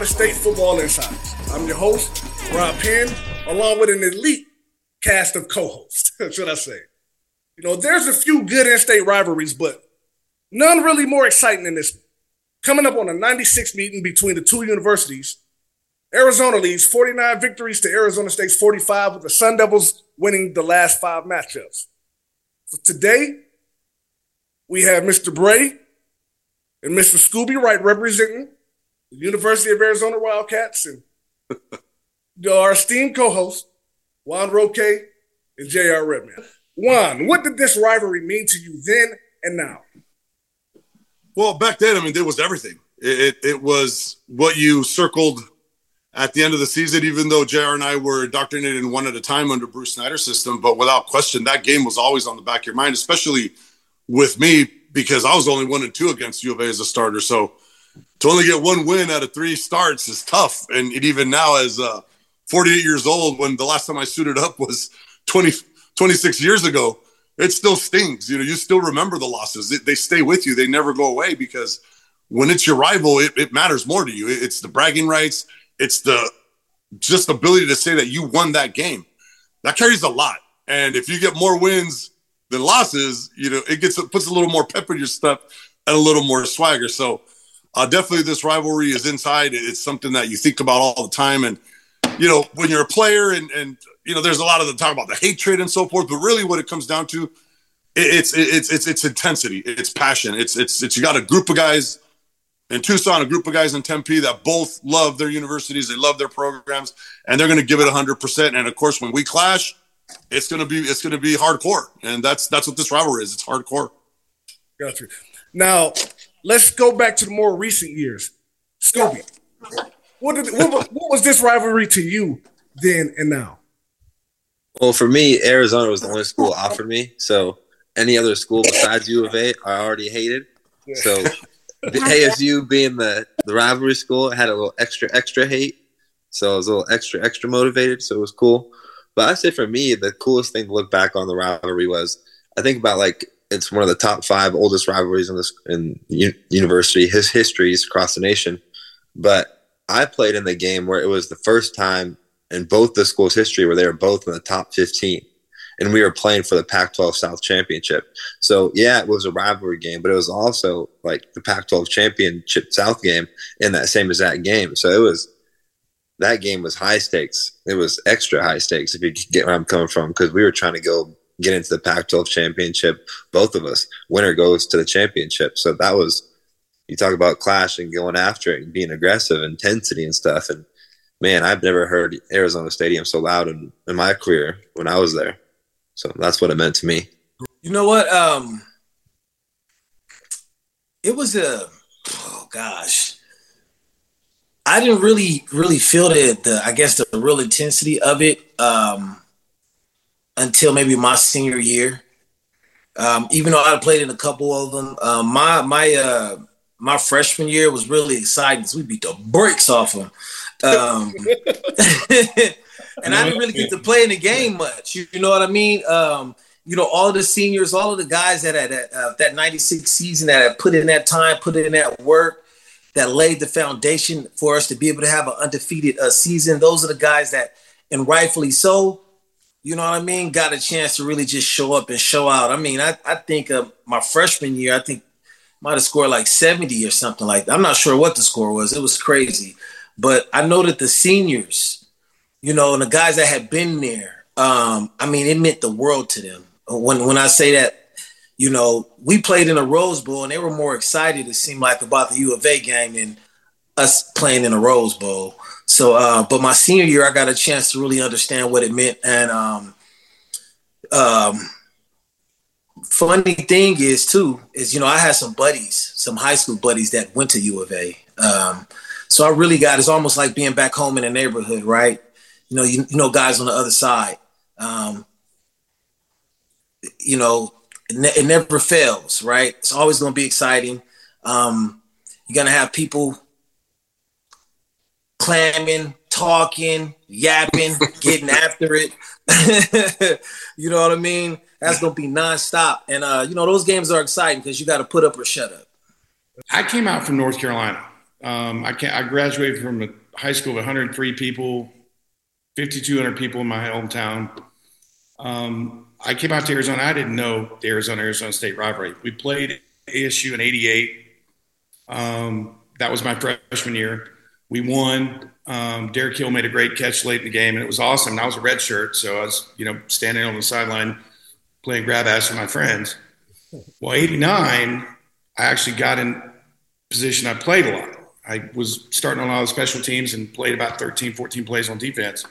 Arizona State Football Insiders. I'm your host, Rob Penn, along with an elite cast of co-hosts, should I say. You know, there's a few good in-state rivalries, but none really more exciting than this. Coming up on a 96 meeting between the two universities, Arizona leads 49 victories to Arizona State's 45, with the Sun Devils winning the last five matchups. So today, we have Mr. Bray and Mr. Scooby Wright representing the University of Arizona Wildcats and our esteemed co-host, Juan Roque and J.R. Redmond. Juan, what did this rivalry mean to you then and now? Well, back then, I mean, it was everything. It, it, it was what you circled at the end of the season, even though JR and I were indoctrinated in one at a time under Bruce Snyder's system. But without question, that game was always on the back of your mind, especially with me, because I was only one and two against U of A as a starter. So to only get one win out of three starts is tough. And it, even now, as uh, 48 years old, when the last time I suited up was 20, 26 years ago, it still stings. You know, you still remember the losses. They stay with you. They never go away because when it's your rival, it, it matters more to you. It, it's the bragging rights. It's the just ability to say that you won that game. That carries a lot. And if you get more wins than losses, you know, it gets it puts a little more pep in your step and a little more swagger. So uh, definitely this rivalry is inside. It's something that you think about all the time. And, you know, when you're a player and, and, you know, there's a lot of the talk about the hatred and so forth, but really what it comes down to, it, it's, it's, it's, it's intensity. It's passion. It's, it's, it's, you got a group of guys in Tucson, a group of guys in Tempe that both love their universities. They love their programs and they're going to give it hundred percent. And of course, when we clash, it's going to be, it's going to be hardcore. And that's, that's what this rivalry is. It's hardcore. Gotcha. Now, let's go back to the more recent years. Scooby, what, did, what, what was this rivalry to you then and now? Well, for me, Arizona was the only school offered me. So any other school besides U of A, I already hated. So the ASU being the, the rivalry school had a little extra, extra hate. So I was a little extra, extra motivated. So it was cool. But I say for me, the coolest thing to look back on the rivalry was I think about like it's one of the top five oldest rivalries in this in u- university his histories across the nation. But I played in the game where it was the first time in both the schools' history where they were both in the top 15 and we were playing for the Pac-12 South Championship. So yeah, it was a rivalry game, but it was also like the Pac-12 Championship South game in that same exact game. So it was that game was high stakes. It was extra high stakes if you get where I'm coming from because we were trying to go get into the Pac-12 championship. Both of us, winner goes to the championship. So that was you talk about clash and going after it and being aggressive, intensity and stuff. And man, I've never heard Arizona Stadium so loud in, in my career when I was there. So that's what it meant to me. You know what? Um, it was a oh gosh. I didn't really really feel the, the I guess the real intensity of it um, until maybe my senior year. Um, even though I played in a couple of them, um, my my uh, my freshman year was really exciting because we beat the brakes off them. Um, and I didn't really get to play in the game much. You, you know what I mean? Um, you know, all of the seniors, all of the guys that had uh, that 96 season that had put in that time, put in that work, that laid the foundation for us to be able to have an undefeated uh, season. Those are the guys that, and rightfully so, you know what I mean, got a chance to really just show up and show out. I mean, I, I think uh, my freshman year, I think might have scored like 70 or something like that. I'm not sure what the score was. It was crazy. But I know that the seniors, you know, and the guys that had been there, um, I mean, it meant the world to them. When when I say that, you know, we played in a Rose Bowl and they were more excited, it seemed like, about the U of A game than us playing in a Rose Bowl. So, uh, but my senior year, I got a chance to really understand what it meant. And um, um, funny thing is, too, is, you know, I had some buddies, some high school buddies that went to U of A. Um, so I really got, it's almost like being back home in the neighborhood, right? You know, you, you know, guys on the other side. Um, you know, it, ne- it never fails, right? It's always going to be exciting. Um, you're going to have people clamming, talking, yapping, getting after it. you know what I mean? That's to be nonstop. And, uh, you know, those games are exciting because you got to put up or shut up. I came out from North Carolina. Um, I I graduated from a high school of 103 people, 5,200 people in my hometown. Um, I came out to Arizona. I didn't know the Arizona Arizona State rivalry. We played ASU in '88. Um, that was my freshman year. We won. Um, Derek Hill made a great catch late in the game, and it was awesome. And I was a red shirt, so I was, you know, standing on the sideline playing grab ass with my friends. Well, '89, I actually got in position. I played a lot. I was starting on a lot of special teams and played about 13, 14 plays on defense.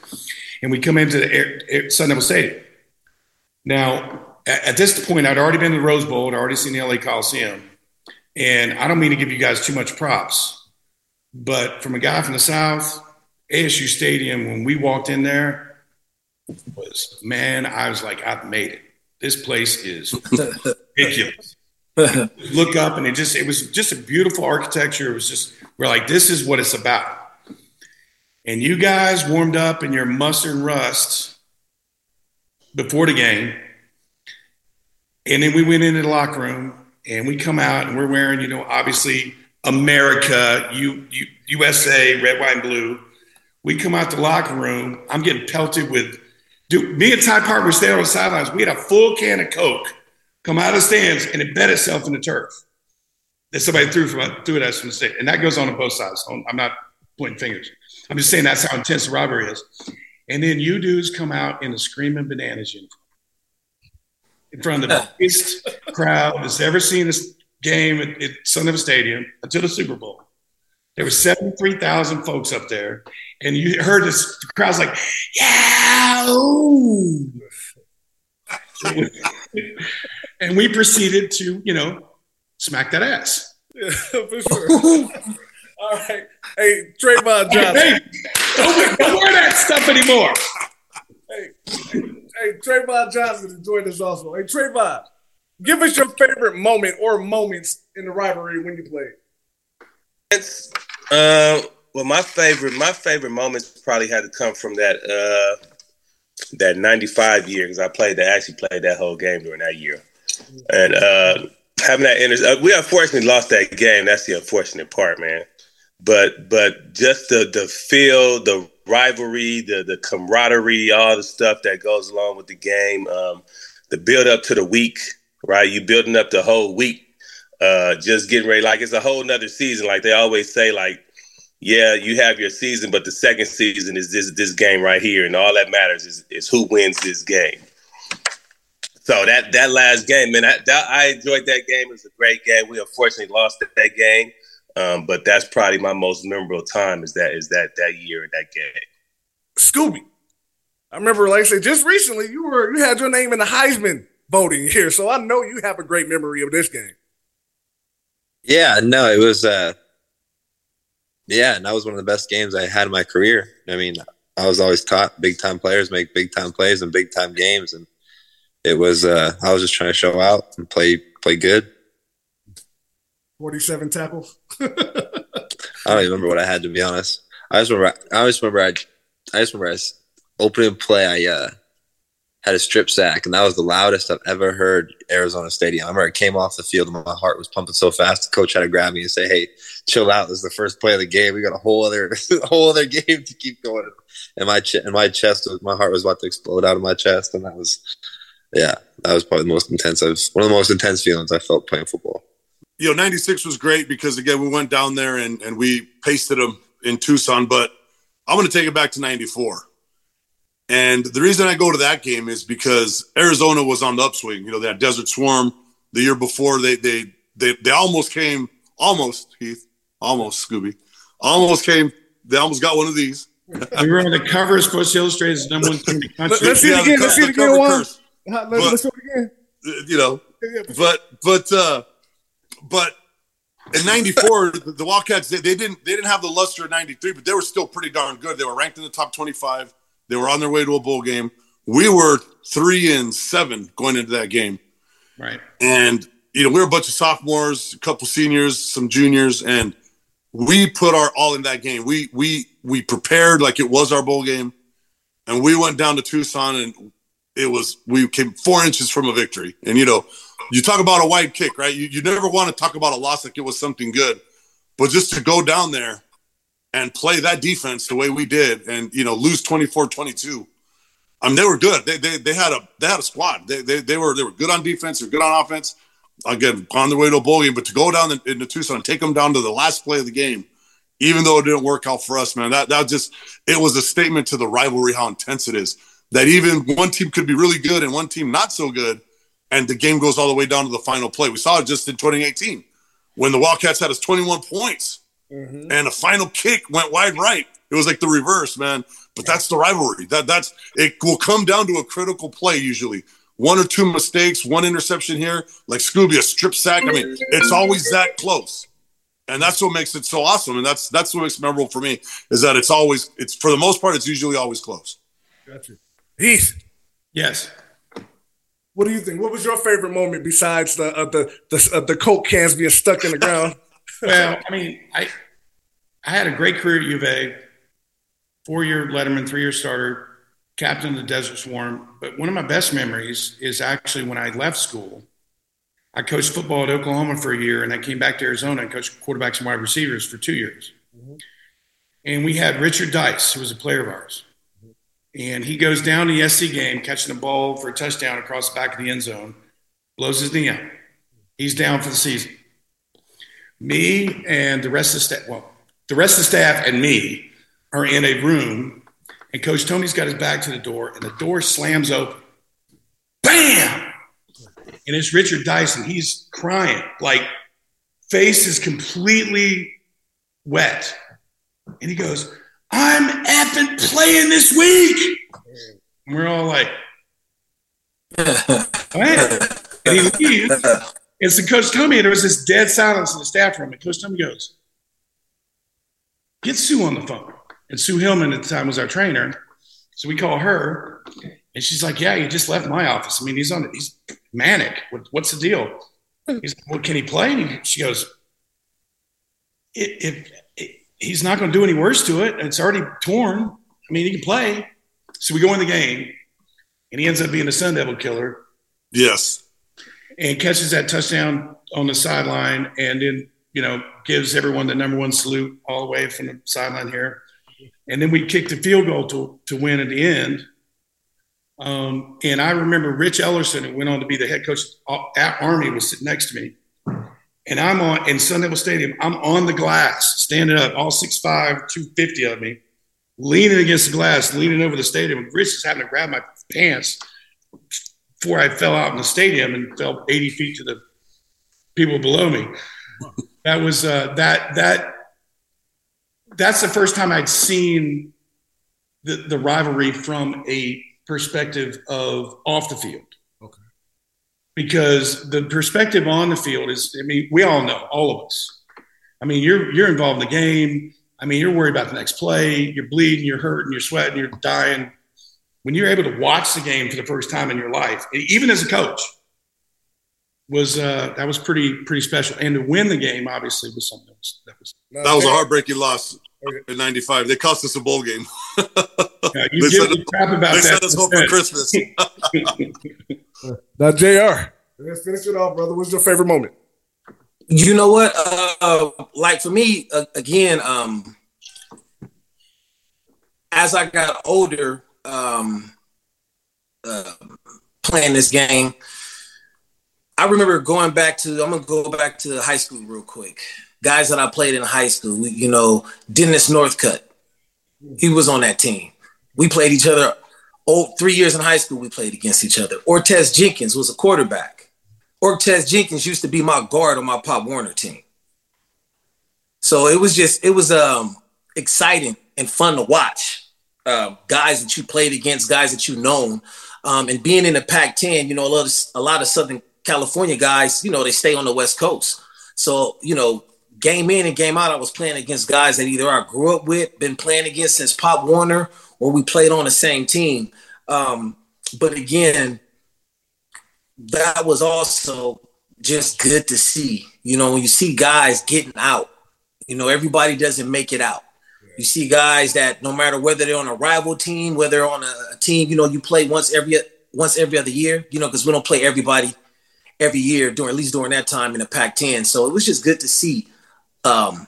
And we come into the Air, Air, Sun Devil Stadium. Now, at, at, this point, I'd already been to the Rose Bowl. I'd already seen the LA Coliseum. And I don't mean to give you guys too much props, but from a guy from the South, ASU Stadium, when we walked in there, was man, I was like, I've made it. This place is ridiculous. Look up, and it just it was just a beautiful architecture. It was just we're like, this is what it's about. And you guys warmed up in your mustard and rust before the game. And then we went into the locker room and we come out and we're wearing, you know, obviously America, U, U, USA, red, white, and blue. We come out the locker room. I'm getting pelted with, dude, me and Ty Parker were standing on the sidelines. We had a full can of Coke come out of the stands and embed itself in the turf that somebody threw from threw it at us from the state. And that goes on on both sides. I'm not pointing fingers. I'm just saying that's how intense the rivalry is. And then you dudes come out in a screaming bananas uniform in front of the biggest crowd that's ever seen this game at, at Sun Devil Stadium until the Super Bowl. There were 73,000 folks up there, and you heard this the crowd's like, yeah, and we proceeded to, you know, smack that ass. Yeah, for sure. All right. Hey, Trayvon Johnson. Hey, don't, don't wear that stuff anymore. Hey, hey, Trayvon Johnson joined us also. Hey, Trayvon, give us your favorite moment or moments in the rivalry when you played. It's uh, well, my favorite, my favorite moments probably had to come from that uh, that '95 year because I played, that actually played that whole game during that year, and uh, having that inter- uh, we unfortunately lost that game. That's the unfortunate part, man but but just the the feel, the rivalry, the the camaraderie, all the stuff that goes along with the game, um, the build up to the week, right? You building up the whole week, uh, just getting ready. Like it's a whole nother season. Like they always say, like yeah, you have your season, but the second season is this this game right here, and all that matters is is who wins this game. So that that last game, man, I, that, I enjoyed that game. It was a great game. We unfortunately lost that game. Um, but that's probably my most memorable time is that is that that year that game. Scooby, I remember like I said just recently you were you had your name in the Heisman voting here, so I know you have a great memory of this game. Yeah, no, it was uh yeah, and that was one of the best games I had in my career. I mean, I was always taught big time players make big time plays and big time games and it was uh I was just trying to show out and play play good. 47 tackles. I don't even remember what I had to be honest. I just remember. I just remember. I, I just remember. I opening play. I uh, had a strip sack, and that was the loudest I've ever heard Arizona Stadium. I remember I came off the field, and my heart was pumping so fast. The coach had to grab me and say, "Hey, chill out. This is the first play of the game. We got a whole other, whole other game to keep going." And my ch- and my chest, was, my heart was about to explode out of my chest, and that was, yeah, that was probably the most intense. I've one of the most intense feelings I felt playing football you know, 96 was great because again, we went down there and, and we pasted them in Tucson, but I'm going to take it back to 94. And the reason I go to that game is because Arizona was on the upswing. You know, that Desert Swarm the year before. They they they they almost came, almost Heath, almost Scooby, almost came. They almost got one of these. we were on the cover of Sports Illustrated's number one team in the country. Let's see it again. Let's see it again. Let's, let's it again. You know, but but uh but in '94, the, the, Wildcats they, they, didn't they didn't have the luster of '93, but they were still pretty darn good. They were ranked in the top 25. They were on their way to a bowl game. We were three and seven going into that game, right? And you know we were a bunch of sophomores, a couple seniors, some juniors, and we put our all in that game. We we we prepared like it was our bowl game, and we went down to Tucson, and it was we came four inches from a victory. And you know you talk about a white kick, right? You, you never want to talk about a loss like it was something good. But just to go down there and play that defense the way we did and, you know, lose 24 22. I mean, they were good. They, they, they had a they had a squad. They, they, they were they were good on defense. They're good on offense. Again, on the way to a bowl game, but to go down into Tucson and take them down to the last play of the game, even though it didn't work out for us, man, that that just it was a statement to the rivalry how intense it is. That even one team could be really good and one team not so good, and the game goes all the way down to the final play. We saw it just in 2018 when the Wildcats had us 21 points mm-hmm. and a final kick went wide right. It was like the reverse, man. But that's the rivalry. That that's it will come down to a critical play usually. One or two mistakes, one interception here, like Scooby, a strip sack. I mean, it's always that close. And that's what makes it so awesome. And that's that's what makes it memorable for me is that it's always it's for the most part, it's usually always close. Gotcha. Heath. Yes. What do you think? What was your favorite moment besides the uh, the the, uh, the coke cans being stuck in the ground? well, I mean, I I had a great career at U of A, four year Letterman, three year starter, captain of the Desert Swarm. But one of my best memories is actually when I left school. I coached football at Oklahoma for a year, and I came back to Arizona and coached quarterbacks and wide receivers for two years. Mm-hmm. And we had Richard Dice, who was a player of ours. And he goes down to the SC game, catching the ball for a touchdown across the back of the end zone, blows his knee out. He's down for the season. Me and the rest of the staff, well, the rest of the staff and me are in a room, and Coach Tomey's got his back to the door, and the door slams open. Bam! And it's Richard Dyson. He's crying, like face is completely wet. And he goes, I'm effing playing this week. And we're all like, what? And he leaves. And so Coach Tomey, there was this dead silence in the staff room. And Coach Tomey goes, get Sue on the phone. And Sue Hillman at the time was our trainer. So we call her. And she's like, yeah, he just left my office. I mean, he's on, it. he's manic. What, what's the deal? He's like, well, can he play? And he, she goes, if, if, he's not going to do any worse to it. It's already torn. I mean, he can play. So we go in the game, and he ends up being a Sun Devil killer. Yes. And catches that touchdown on the sideline, and then you know gives everyone the number one salute all the way from the sideline here. And then we kicked the field goal to to win at the end. Um, and I remember Rich Ellerson, who went on to be the head coach at Army, was sitting next to me and I'm on in Sun Devil Stadium. I'm on the glass, standing up, all 6'5", 250 of me, leaning against the glass, leaning over the stadium. Rich is having to grab my pants before I fell out in the stadium and fell 80 feet to the people below me. That was uh, that that that's the first time I'd seen the, the rivalry from a perspective of off the field because the perspective on the field is, I mean, we all know, all of us. I mean, you're you're involved in the game. I mean, you're worried about the next play. You're bleeding, you're hurting, you're sweating, you're dying. When you're able to watch the game for the first time in your life, even as a coach, was uh, that was pretty pretty special. And to win the game, obviously, was something that was that was, that was a heartbreaking loss in '95. They cost us a bowl game. yeah, you they crap about they that. They sent us home for Christmas. now, Jr. Let's finish it off, brother. What's your favorite moment? You know what? Uh, like for me, uh, again, um, as I got older, um, uh, playing this game, I remember going back to. I'm gonna go back to high school real quick. Guys that I played in high school, you know, Dennis Northcutt, he was on that team. We played each other. Oh, three years in high school, we played against each other. Ortege Jenkins was a quarterback. Ortege Jenkins used to be my guard on my Pop Warner team. So it was just it was um exciting and fun to watch. Uh, guys that you played against, guys that you known, um, and being in the Pac-10, you know, a lot of a lot of Southern California guys, you know, they stay on the West Coast. So you know, game in and game out, I was playing against guys that either I grew up with, been playing against since Pop Warner, or we played on the same team. Um, but again, that was also just good to see. You know, when you see guys getting out, you know, everybody doesn't make it out. You see guys that no matter whether they're on a rival team, whether on a, a team, you know, you play once every once every other year, you know, because we don't play everybody every year during at least during that time in the Pac-10. So it was just good to see um,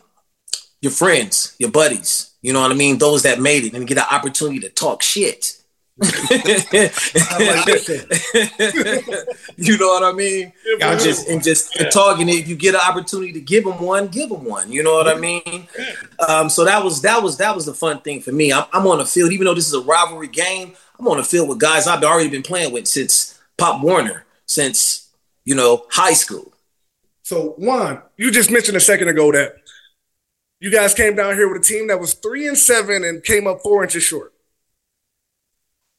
your friends, your buddies. You know what I mean? Those that made it and get an opportunity to talk shit. you know what I mean? And just and just and talking. If you get an opportunity to give them one, give them one. You know what I mean? Um, so that was that was that was the fun thing for me. I'm, I'm on the field, even though this is a rivalry game. I'm on the field with guys I've already been playing with since Pop Warner, since you know high school. So Juan, you just mentioned a second ago that you guys came down here with a team that was three and seven and came up four inches short.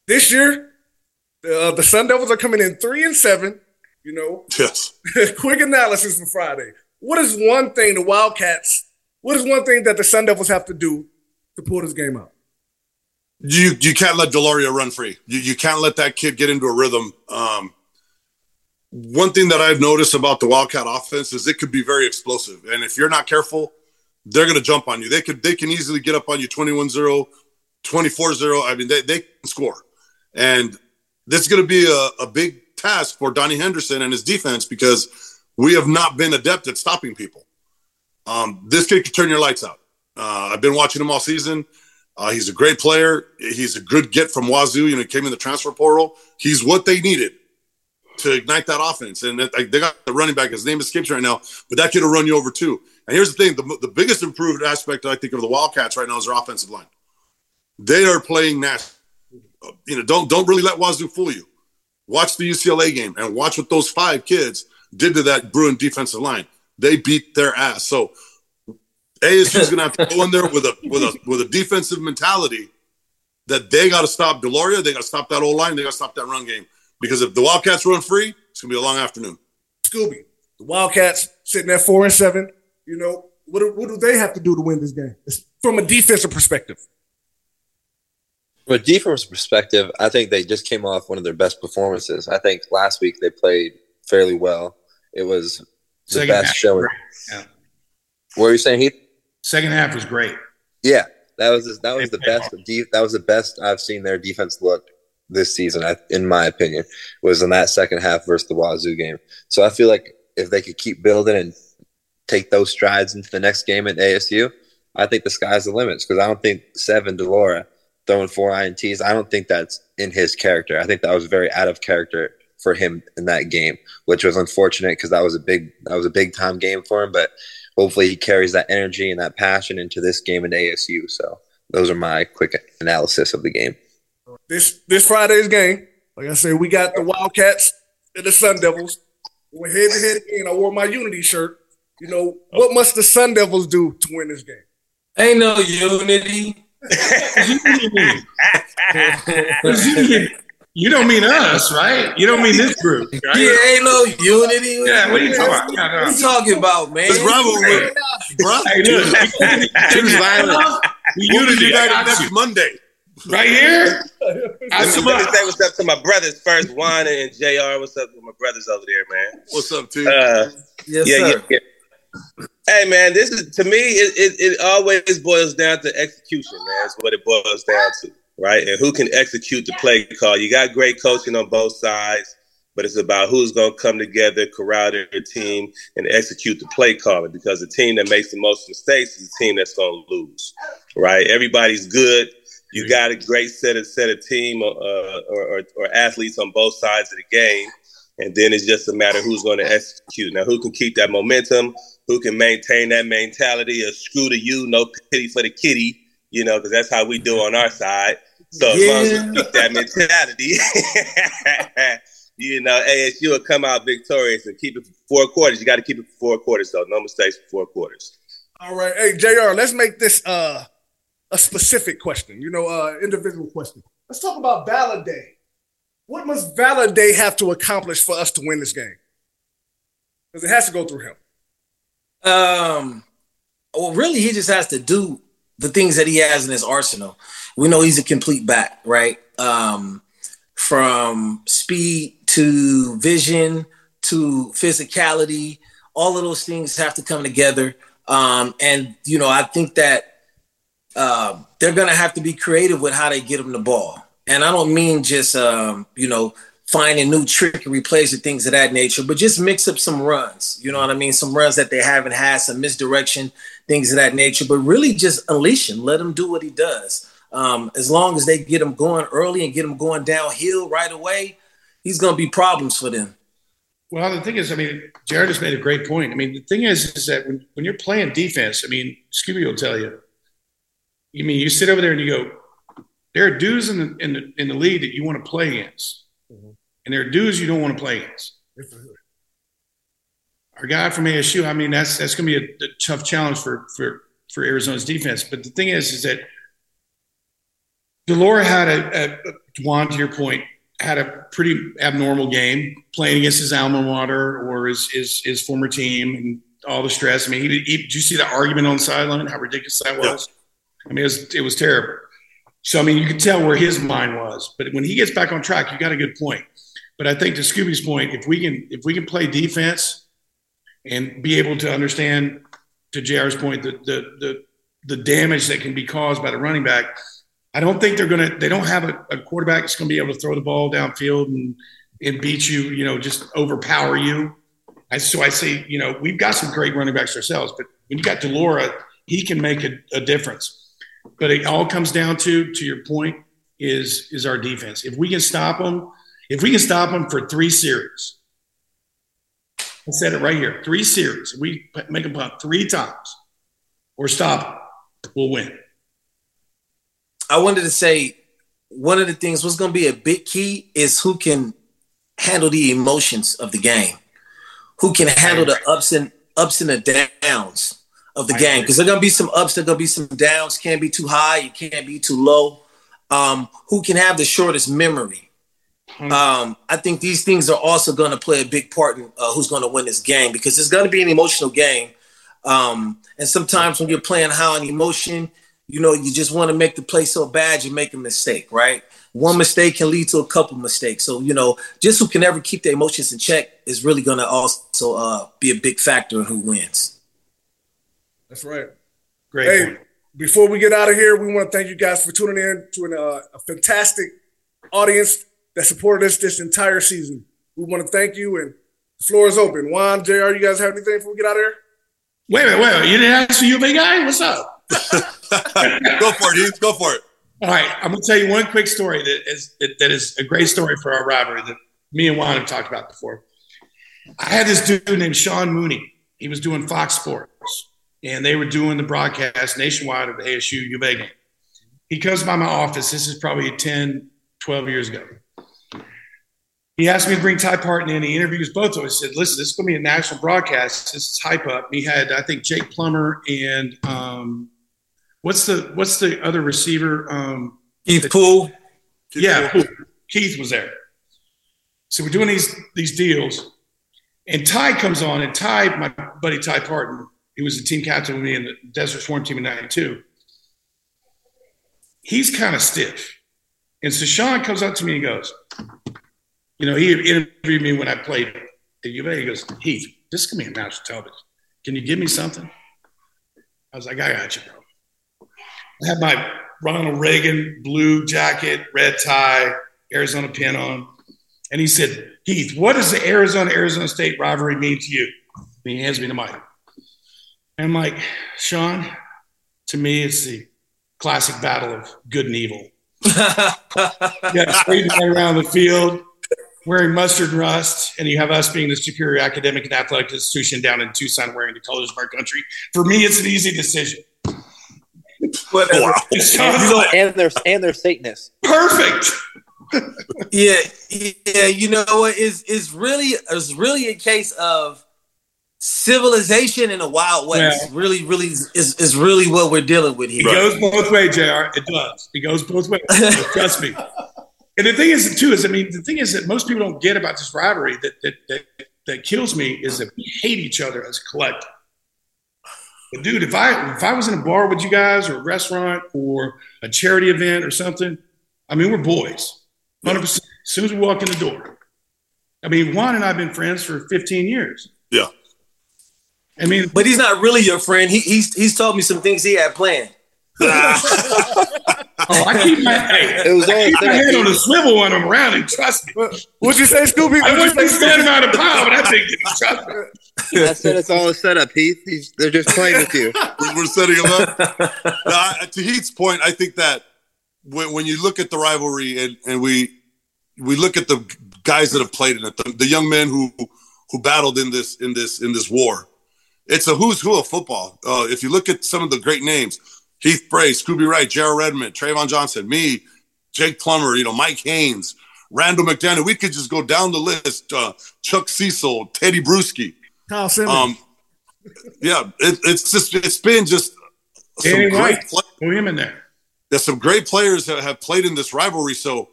This year, uh, the Sun Devils are coming in three and seven. You know, Yes. quick analysis for Friday. What is one thing the Wildcats? What is one thing that the Sun Devils have to do to pull this game out? You you can't let de Laura run free. You you can't let that kid get into a rhythm. Um, one thing that I've noticed about the Wildcat offense is it could be very explosive, and if you're not careful, they're going to jump on you. They could they can easily get up on you 21-0, 24-0. I mean, they they can score, and this is going to be a, a big task for Donnie Henderson and his defense because we have not been adept at stopping people. Um, this kid can turn your lights out. Uh, I've been watching him all season. Uh, he's a great player. He's a good get from Wazoo. You know, came in the transfer portal. He's what they needed to ignite that offense. And they got the running back. His name escapes right now, but that kid will run you over too. And here's the thing: the, the biggest improved aspect I think of the Wildcats right now is their offensive line. They are playing nasty. You know, don't don't really let Wazoo fool you. Watch the UCLA game and watch what those five kids did to that Bruin defensive line. They beat their ass. So ASU is going to have to go in there with a with a with a defensive mentality that they got to stop de Laura. They got to stop that old line. They got to stop that run game because if the Wildcats run free, it's going to be a long afternoon. Scooby, the Wildcats sitting at four and seven. You know, what do, what do they have to do to win this game? From a defensive perspective. From a defense perspective, I think they just came off one of their best performances. I think last week they played fairly well. It was the Second best showing. Yeah. What were you saying, Heath? Second half was great. Yeah, that was that was the best. De- that was the best I've seen their defense look this season. I, in my opinion, was in that second half versus the Wazoo game. So I feel like if they could keep building and take those strides into the next game at ASU, I think the sky's the limit. Because I don't think Seven de Laura throwing four ints. I don't think that's in his character. I think that was very out of character for him in that game, which was unfortunate because that was a big that was a big time game for him. But hopefully he carries that energy and that passion into this game at ASU. So those are my quick analysis of the game. This this Friday's game, like I said, we got the Wildcats and the Sun Devils. We're head to head again. I wore my Unity shirt. You know, what must the Sun Devils do to win this game? Ain't no unity. You don't mean us, right? You don't mean this group, right? Yeah, ain't no unity. Yeah, what are you talking about? What no. you talking about, man? It's rivalry, bro. Hey, look, Choose violence. We We'll unity, united next. Monday. right here. I Let me, let me say what's up to my brothers first, Juan and Jr. What's up with my brothers over there, man? What's up, T? Uh, Yes, yeah, sir. yeah, yeah. Hey, man, this is to me. It, it it always boils down to execution, man. Is what it boils down to, right? And who can execute the play call? You got great coaching on both sides, but it's about who's going to come together, corral their team, and execute the play calling. Because the team that makes the most mistakes is the team that's going to lose, right? Everybody's good. You got a great set of set of team uh, or, or, or athletes on both sides of the game, and then it's just a matter of who's going to execute. Now, who can keep that momentum? Who can maintain that mentality of screw to you, no pity for the kitty? You know, because that's how we do on our side. So as long as we keep that mentality, you know, ASU will come out victorious and keep it for four quarters. You got to keep it for four quarters, though. No mistakes for four quarters. All right, hey Jr. Let's make this uh, a specific question. You know, uh, individual question. Let's talk about Valladay. What must Valladay have to accomplish for us to win this game? Because it has to go through him. Um, well, really, he just has to do the things that he has in his arsenal. We know he's a complete back, right? Um, from speed to vision to physicality, all of those things have to come together. Um, and you know, I think that uh, they're gonna have to be creative with how they get him the ball. And I don't mean just um, you know finding new trickery plays and things of that nature, but just mix up some runs. You know what I mean? Some runs that they haven't had, some misdirection, things of that nature. But really, just unleash him, let him do what he does. Um, as long as they get him going early and get him going downhill right away, he's going to be problems for them. Well, the thing is, I mean, Jared has made a great point. I mean, the thing is, is that when, when you're playing defense, I mean, Scooby will tell you. You mean you sit over there and you go, there are dudes in the in the in the league that you want to play against, mm-hmm. and there are dudes you don't want to play against. Our guy from ASU, I mean, that's that's going to be a, a, tough challenge for for for Arizona's defense. But the thing is, is that de Laura had a, a Juan, to your point, had a pretty abnormal game playing against his alma mater or his his, his former team and all the stress. I mean, he, he, did you see the argument on the sideline? How ridiculous that was. Yeah. I mean, it was it was terrible. So I mean, you can tell where his mind was. But when he gets back on track, you got a good point. But I think to Scooby's point, if we can if we can play defense and be able to understand, to JR's point, the the the, the damage that can be caused by the running back I don't think they're to, they don't have a, a quarterback that's to be able to throw the ball downfield and, and beat you, you know, just overpower you. So I say, you know, we've got some great running backs ourselves, but when you got de Laura, he can make a, a difference. But it all comes down to, to your point, is is our defense. If we can stop them, if we can stop them for three series, I said it right here, three series. We make them punt three times or stop them, we'll win. I wanted to say one of the things what's going to be a big key is who can handle the emotions of the game, who can handle the ups and ups and the downs of the game. Because there's going to be some ups, there's going to be some downs. Can't be too high, you can't be too low. Um, who can have the shortest memory? Hmm. Um, I think these things are also going to play a big part in uh, who's going to win this game because it's going to be an emotional game. Um, and sometimes when you're playing high on emotion, you know, you just want to make the play so bad you make a mistake, right? One mistake can lead to a couple mistakes. So, you know, just who can ever keep their emotions in check is really going to also uh, be a big factor in who wins. That's right. Great. Hey, point. before we get out of here, we want to thank you guys for tuning in to an, uh, a fantastic audience that supported us this entire season. We want to thank you, and the floor is open. Juan, JR, you guys have anything before we get out of here? Wait, a wait, wait. You didn't ask for you, big guy? What's up? go for it, dude. Go for it. All right, I'm going to tell you one quick story that is that is a great story for our rivalry that me and Juan have talked about before. I had this dude named Sean Mooney. He was doing Fox Sports, and they were doing the broadcast nationwide of the ASU U game. He comes by my office. This is probably 10, 12 years ago. He asked me to bring Ty Parten in. He interviews both of us. He said, listen, this is going to be a national broadcast. This is hype up. He had, I think, Jake Plummer and um, What's the what's the other receiver? Um, Keith Poole. Yeah, Poole. Keith was there. So we're doing these these deals, and Ty comes on, and Ty, my buddy Ty Parton, he was the team captain with me in the Desert Swarm team in '92. He's kind of stiff, and so Sean comes up to me and goes, you know, he interviewed me when I played at U He goes, Heath, this is gonna be a national television. Can you give me something? I was like, I got you, bro. I had my Ronald Reagan blue jacket, red tie, Arizona pin on. And he said, Heath, what does the Arizona Arizona State rivalry mean to you? And he hands me the mic. And I'm like, Sean, to me, it's the classic battle of good and evil. yeah, straight around the field, wearing mustard and rust, and you have us being the superior academic and athletic institution down in Tucson wearing the colors of our country. For me, it's an easy decision. Whatever. Uh, wow. You know, and they're and they're Satanists. Perfect. yeah, yeah. You know what is is really is really a case of civilization in a wild west. Yeah. Really, really is is really what we're dealing with here. It goes both ways, Jr. It does. It goes both ways. Trust me. And the thing is, too, is I mean, the thing is that most people don't get about this rivalry that that that, that kills me is that we hate each other as a collective. But dude, if I if I was in a bar with you guys or a restaurant or a charity event or something, I mean, we're boys, hundred percent. As soon as we walk in the door, I mean, Juan and I've been friends for fifteen years. Yeah. I mean, but he's not really your friend. He, he's he's told me some things he had planned. Oh, I keep my, hey, It was all I keep my set up. head on a swivel when I'm around him. Trust me. What'd you say, Scooby? I What'd wasn't you say, standing by the pile, but that thing didn't trust me. I said it's all a setup, Heath. He's, they're just playing with you. we're, we're setting him up. No, I- to Heath's point, I think that when, when you look at the rivalry and, and we we look at the guys that have played in it, the, the young men who who battled in this in this in this war, it's a who's who of football. Uh, if you look at some of the great names, Heath Bray, Scooby Wright, Gerald Redmond, Trayvon Johnson, me, Jake Plummer, you know, Mike Haynes, Randall McDaniel, we could just go down the list. Uh, Chuck Cecil, Tedy Bruschi. Kyle Simmons. Um, yeah, it, it's just it's been just some Danny great White. play- Put him in there. there's some great players that have played in this rivalry. So,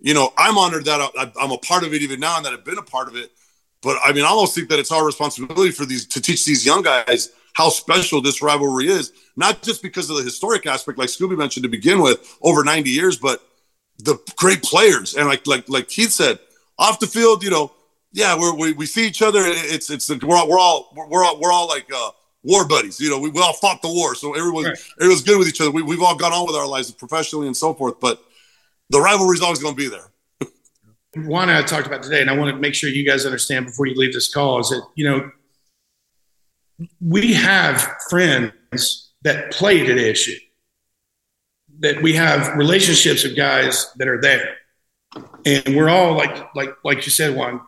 you know, I'm honored that I, I'm a part of it even now and that I've been a part of it. But I mean, I almost think that it's our responsibility for these to teach these young guys how special this rivalry is, not just because of the historic aspect, like Scooby mentioned to begin with, over 90 years, but the great players and like like like Keith said, off the field, you know, yeah, we're, we we see each other. It's it's we're all we're all we're all we're all like uh, war buddies. You know, we, we all fought the war, so everyone Right. everyone's good with each other. We, we've all gone on with our lives professionally and so forth, but the rivalry is always going to be there. One I talked about today, and I want to make sure you guys understand before you leave this call is that, you know, we have friends that played at ASU, that we have relationships of guys that are there. And we're all like, like, like you said, Juan,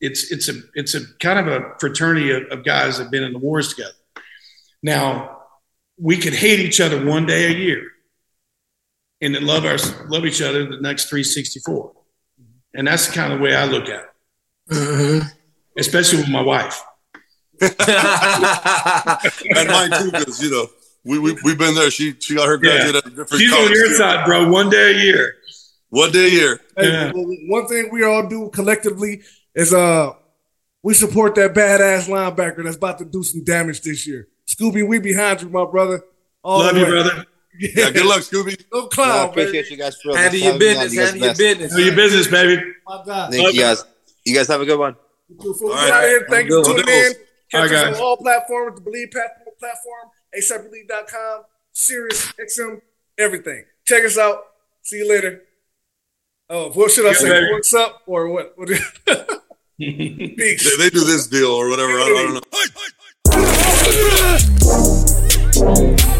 it's, it's a, it's a kind of a fraternity of, of guys that have been in the wars together. Now, we could hate each other one day a year and then love our, love each other the next 364. And that's the kind of way I look at it, Mhm. especially with my wife. And mine too, because you know we we we've been there. She she got her graduate at a different She's on college. your side, bro. One day a year. One day a year. Hey, Yeah. well, one thing we all do collectively is uh we support that badass linebacker that's about to do some damage this year. Scooby, we behind you, my brother. All Love you, brother. Yeah, good luck, Scooby. No I appreciate baby. you guys for Handle your having business. You guys Handle your best. business. Do your business, baby. My God. Thank you guys. You guys have a good one. Before we All right. out of here, thank you for tuning in. All Catch us on all platforms, the Bleav platform, platform ASAPBelieve.com, Sirius XM, everything. Check us out. See you later. Oh, what should I Yeah, say? baby. What's up or what? what Peace. They, they do this deal or whatever. I don't, I don't know.